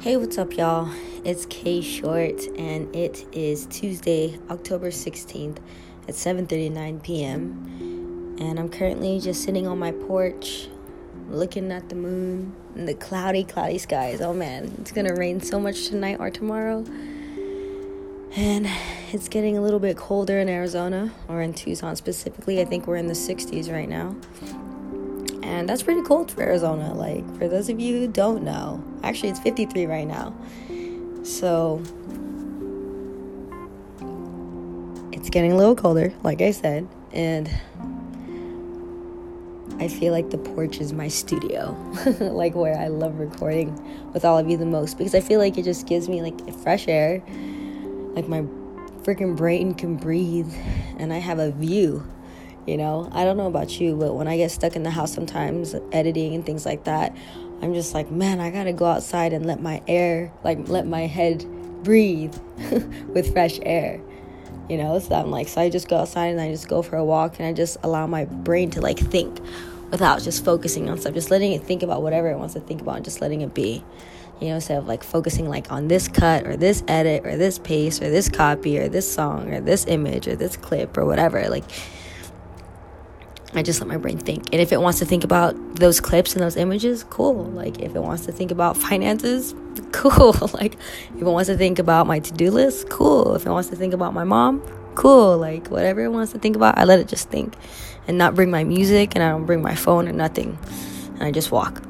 Hey, what's up, y'all? It's K Short, and it is Tuesday, October 16th at 7:39 p.m. And I'm currently just sitting on my porch, looking at the moon and the cloudy, cloudy skies. Oh man, it's gonna rain so much tonight or tomorrow. And it's getting a little bit colder in Arizona, or in Tucson specifically. I think we're in the 60s right now and that's pretty cold for Arizona. Like, for those of you who don't know, actually, it's 53 right now. So, it's getting a little colder, like I said, and I feel like the porch is my studio, like where I love recording with all of you the most because I feel like it just gives me like fresh air, like my freaking brain can breathe, and I have a view you know, I don't know about you, but when I get stuck in the house sometimes editing and things like that, I'm just like, man, I gotta go outside and let my air, like, let my head breathe with fresh air. You know, so I'm like, so I just go outside and I just go for a walk and I just allow my brain to like think without just focusing on stuff, just letting it think about whatever it wants to think about and just letting it be. You know, instead of like focusing like on this cut or this edit or this paste or this copy or this song or this image or this clip or whatever. Like, I just let my brain think. And if it wants to think about those clips and those images, cool. Like if it wants to think about finances, cool. Like if it wants to think about my to-do list, cool. If it wants to think about my mom, cool. Like whatever it wants to think about, I let it just think and not bring my music and I don't bring my phone or nothing. And I just walk.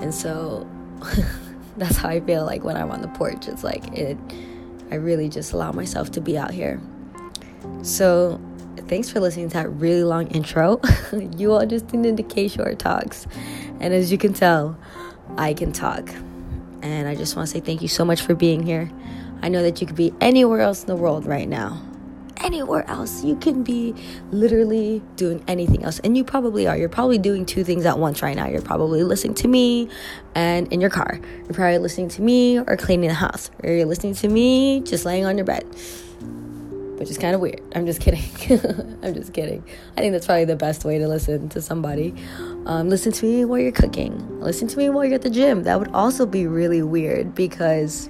And so that's how I feel like when I'm on the porch. It's like it I really just allow myself to be out here. So thanks for listening to that really long intro. you all just tuned into K Short Talks. And as you can tell, I can talk. And I just want to say thank you so much for being here. I know that you could be anywhere else in the world right now. Anywhere else. You can be literally doing anything else. And you probably are. You're probably doing two things at once right now. You're probably listening to me and in your car. You're probably listening to me or cleaning the house. Or you're listening to me just laying on your bed which is kind of weird. I'm just kidding. I'm just kidding. I think that's probably the best way to listen to somebody. Um, listen to me while you're cooking. Listen to me while you're at the gym. That would also be really weird because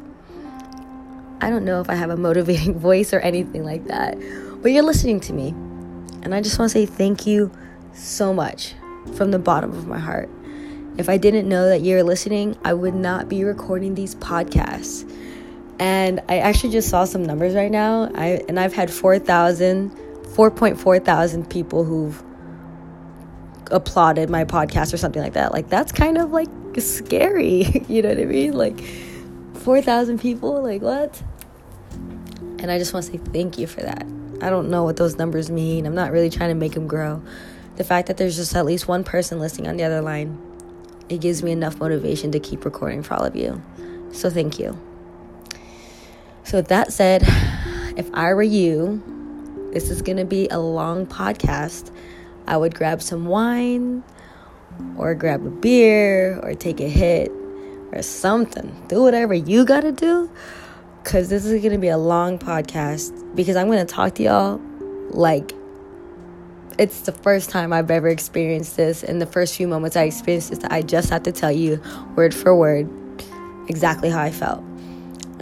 I don't know if I have a motivating voice or anything like that. But you're listening to me. And I just want to say thank you so much from the bottom of my heart. If I didn't know that you're listening, I would not be recording these podcasts. And I actually just saw some numbers right now. I and I've had 4,000 4.4 thousand people who've applauded my podcast or something like that. Like that's kind of like scary, you know what I mean? Like 4,000 people, like what? And I just want to say thank you for that. I don't know what those numbers mean. I'm not really trying to make them grow. The fact that there's just at least one person listening on the other line, it gives me enough motivation to keep recording for all of you. So thank you. So, with that said, if I were you, this is going to be a long podcast. I would grab some wine or grab a beer or take a hit or something. Do whatever you got to do because this is going to be a long podcast because I'm going to talk to y'all like it's the first time I've ever experienced this. In the first few moments I experienced this, I just have to tell you word for word exactly how I felt.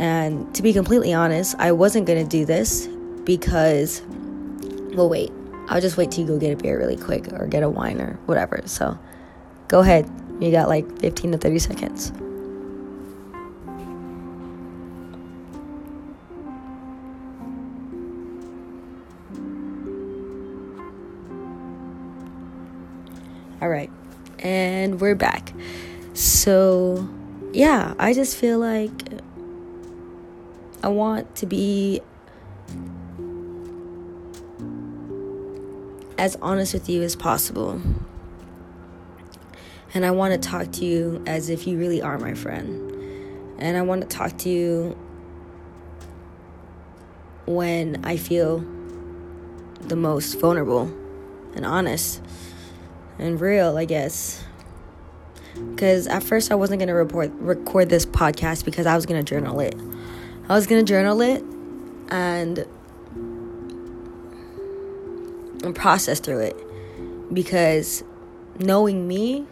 And to be completely honest, I wasn't going to do this because, well, wait, I'll just wait till you go get a beer really quick or get a wine or whatever. So go ahead. You got like 15 to 30 seconds. All right. And we're back. So, yeah, I just feel like I want to be as honest with you as possible. And I want to talk to you as if you really are my friend. And I want to talk to you when I feel the most vulnerable and honest and real, I guess. Because at first I wasn't going to report record this podcast because I was going to journal it. I was gonna journal it and and process through it because knowing me,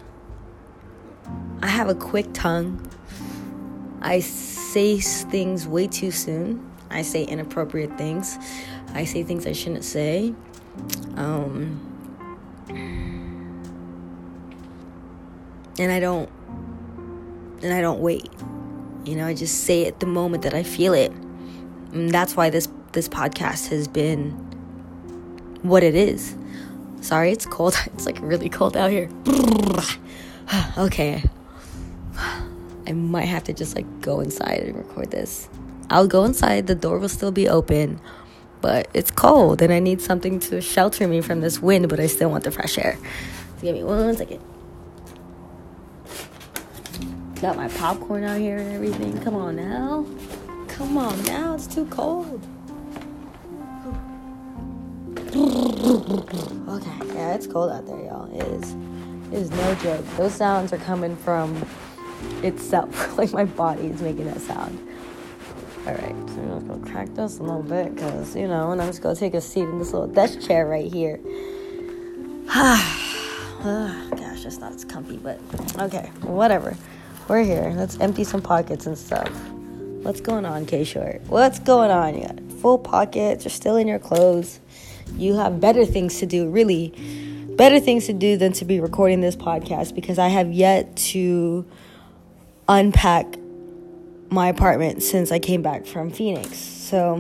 I have a quick tongue I say things way too soon. I say inappropriate things. I say things I shouldn't say. Um, and I don't and I don't wait. You know, I just say it the moment that I feel it. And that's why this this podcast has been what it is. Sorry, it's cold. It's like really cold out here. okay. I might have to just like go inside and record this. I'll go inside, the door will still be open, but it's cold and I need something to shelter me from this wind, but I still want the fresh air. So give me one second. Got my popcorn out here and everything. Come on now. Come on now. It's too cold. Okay, yeah, it's cold out there, y'all. It is. It is no joke. Those sounds are coming from itself. like my body is making that sound. All right, so I'm just gonna crack this a little bit, cause you know, and I'm just gonna take a seat in this little desk chair right here. Ah, gosh, that's not as comfy, but okay, whatever. We're here. Let's empty some pockets and stuff. What's going on, K Short? What's going on? You got full pockets. You're still in your clothes. You have better things to do, really. Better things to do than to be recording this podcast because I have yet to unpack my apartment since I came back from Phoenix. So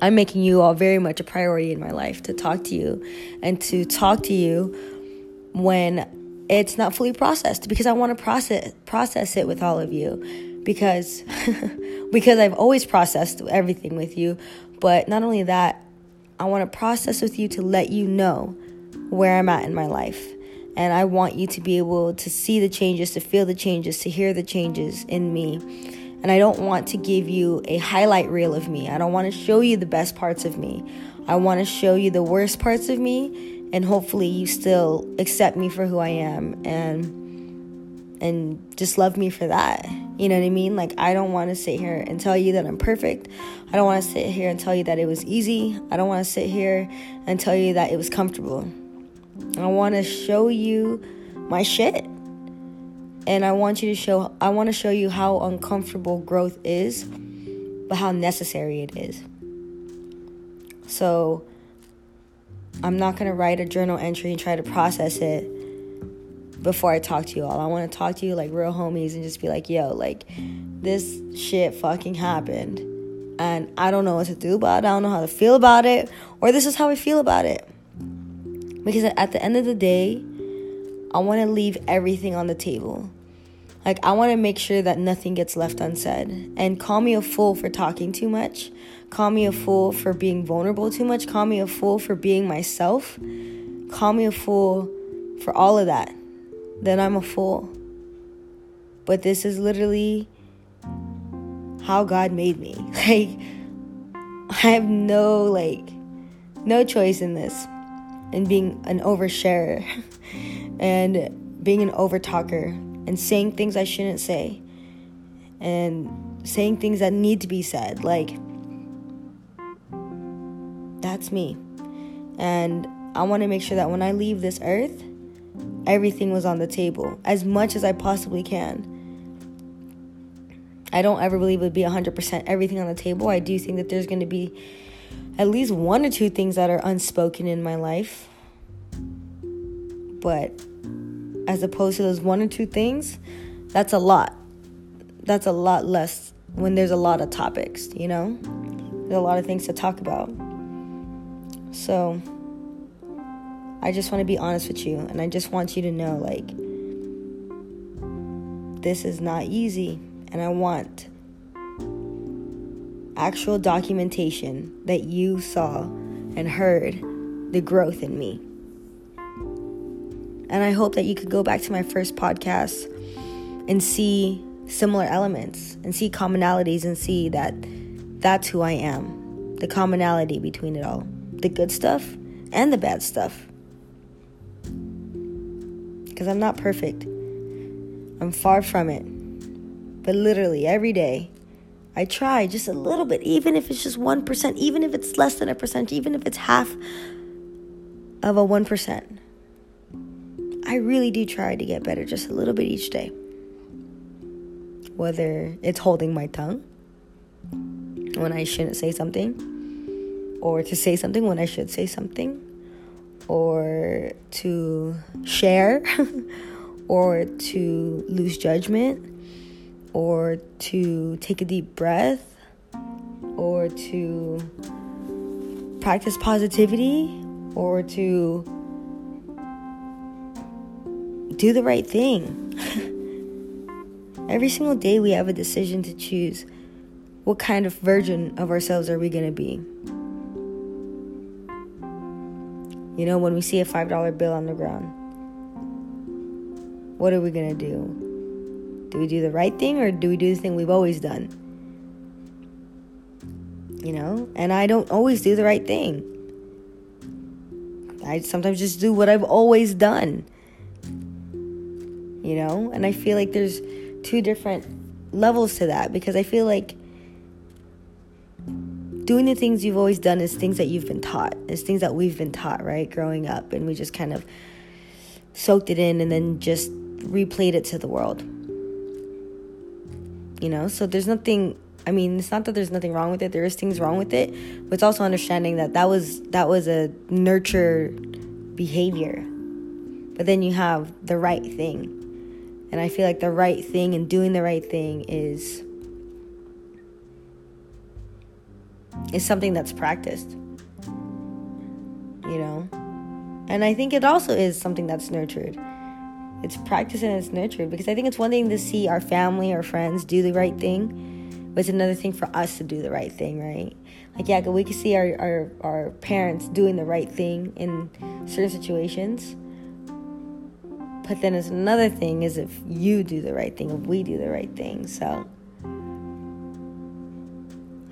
I'm making you all very much a priority in my life to talk to you and to talk to you when it's not fully processed because I want to process process it with all of you because because I've always processed everything with you, but not only that, I want to process with you to let you know where I'm at in my life. And I want you to be able to see the changes, to feel the changes, to hear the changes in me. And I don't want to give you a highlight reel of me. I don't want to show you the best parts of me. I want to show you the worst parts of me and hopefully you still accept me for who I am and and just love me for that. You know what I mean? Like I don't want to sit here and tell you that I'm perfect. I don't want to sit here and tell you that it was easy. I don't want to sit here and tell you that it was comfortable. I want to show you my shit. And I want you to show I want to show you how uncomfortable growth is, but how necessary it is. So, I'm not going to write a journal entry and try to process it before I talk to you all. I want to talk to you like real homies and just be like, yo, like, this shit fucking happened. And I don't know what to do about it. I don't know how to feel about it. Or this is how I feel about it. Because at the end of the day, I want to leave everything on the table. Like, I want to make sure that nothing gets left unsaid. And call me a fool for talking too much. Call me a fool for being vulnerable too much. Call me a fool for being myself. Call me a fool for all of that. Then I'm a fool. But this is literally how God made me. Like, I have no, like, no choice in this. And being an oversharer and being an overtalker and saying things I shouldn't say and saying things that need to be said. Like, that's me. And I want to make sure that when I leave this earth, everything was on the table as much as I possibly can. I don't ever believe it would be 100% everything on the table. I do think that there's going to be at least one or two things that are unspoken in my life. But as opposed to those one or two things, that's a lot. That's a lot less when there's a lot of topics, you know? There's a lot of things to talk about. So I just want to be honest with you and I just want you to know like this is not easy and I want actual documentation that you saw and heard the growth in me. And I hope that you could go back to my first podcast and see similar elements and see commonalities and see that that's who I am. The commonality between it all the good stuff and the bad stuff. Because I'm not perfect, I'm far from it. But literally, every day, I try just a little bit, even if it's just 1%, even if it's less than a percent, even if it's half of a 1%. I really do try to get better just a little bit each day. whether it's holding my tongue when I shouldn't say something, or to say something when I should say something, or to share, or to lose judgment, or to take a deep breath, or to practice positivity, or to do the right thing. Every single day, we have a decision to choose what kind of version of ourselves are we going to be. You know, when we see a $5 bill on the ground, what are we going to do? Do we do the right thing or do we do the thing we've always done? You know, and I don't always do the right thing. I sometimes just do what I've always done. You know, and I feel like there's two different levels to that because I feel like doing the things you've always done is things that you've been taught. It's things that we've been taught, right? Growing up and we just kind of soaked it in and then just replayed it to the world. You know, so there's nothing I mean, it's not that there's nothing wrong with it. There is things wrong with it, but it's also understanding that that was that was a nurture behavior. But then you have the right thing. And I feel like the right thing and doing the right thing is is something that's practiced. You know? And I think it also is something that's nurtured. It's practiced and it's nurtured because I think it's one thing to see our family or friends do the right thing, but it's another thing for us to do the right thing, right? Like, yeah, we can see our, our, our parents doing the right thing in certain situations but then it's another thing is if you do the right thing, if we do the right thing. So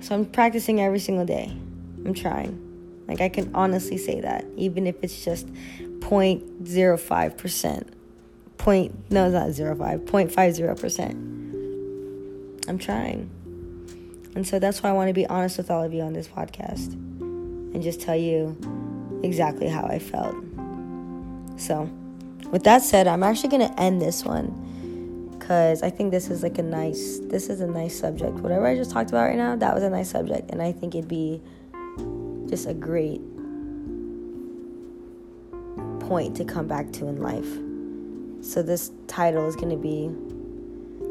So I'm practicing every single day. I'm trying. Like I can honestly say that, even if it's just 0.05%. Point no, it's not 0.5, 0.50%. I'm trying. And so that's why I want to be honest with all of you on this podcast and just tell you exactly how I felt. So, with that said, I'm actually going to end this one because I think this is like a nice, this is a nice subject. Whatever I just talked about right now, that was a nice subject. And I think it'd be just a great point to come back to in life. So this title is going to be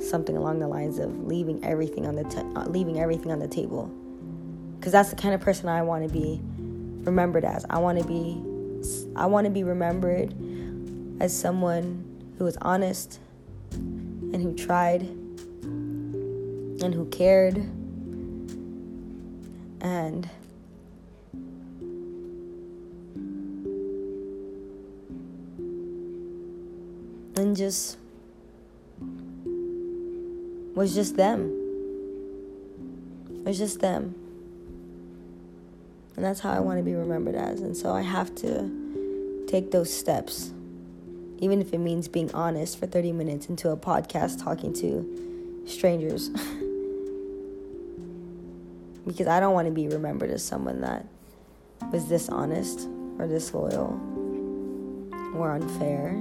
something along the lines of leaving everything on the uh, leaving everything on the table. Cuz that's the kind of person I want to be remembered as. I want to be I want to be remembered as someone who was honest and who tried and who cared and and just was just them. It was just them. And that's how I want to be remembered as. And so I have to take those steps even if it means being honest for 30 minutes into a podcast talking to strangers. because I don't want to be remembered as someone that was dishonest or disloyal or unfair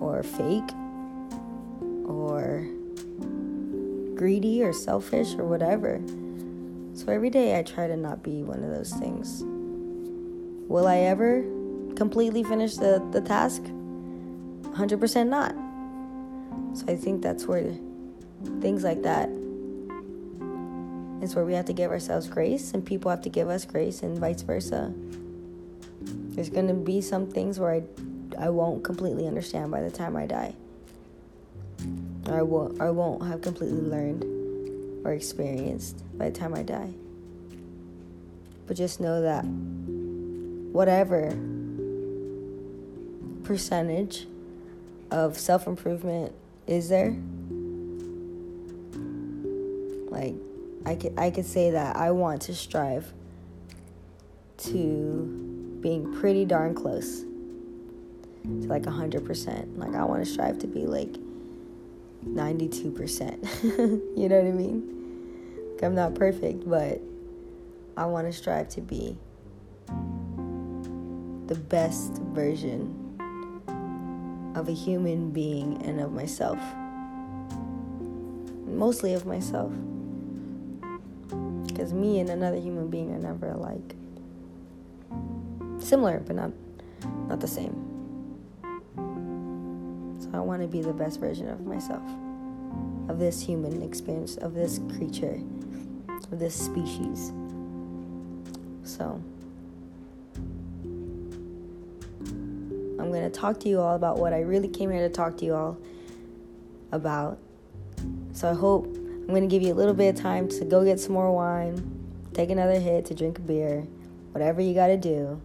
or fake or greedy or selfish or whatever. So every day I try to not be one of those things. Will I ever? Completely finish the, the task? 100% not. So I think that's where things like that is where we have to give ourselves grace and people have to give us grace and vice versa. There's going to be some things where I I won't completely understand by the time I die. Or I won't I won't have completely learned or experienced by the time I die. But just know that whatever percentage of self improvement is there? Like, I could, I could say that I want to strive to being pretty darn close to like 100%. Like, I want to strive to be like 92%. you know what I mean? Like, I'm not perfect, but I want to strive to be the best version of a human being and of myself. mostly of myself. Because me and another human being are never alike. Similar, but not not the same. So I want to be the best version of myself, of this human experience, of this creature, of this species. So I'm going to talk to you all about what I really came here to talk to you all about. So I hope I'm going to give you a little bit of time to go get some more wine, take another hit, to drink a beer, whatever you got to do.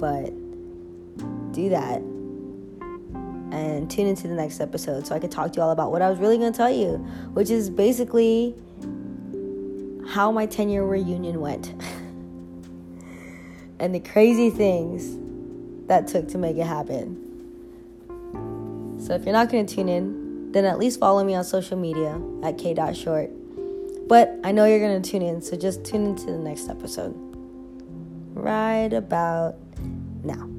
But do that and tune into the next episode so I could talk to you all about what I was really going to tell you, which is basically how my 10 year reunion went and the crazy things that took to make it happen. So if you're not going to tune in, then at least follow me on social media at k.short. But I know you're going to tune in, so just tune into the next episode. Right about now.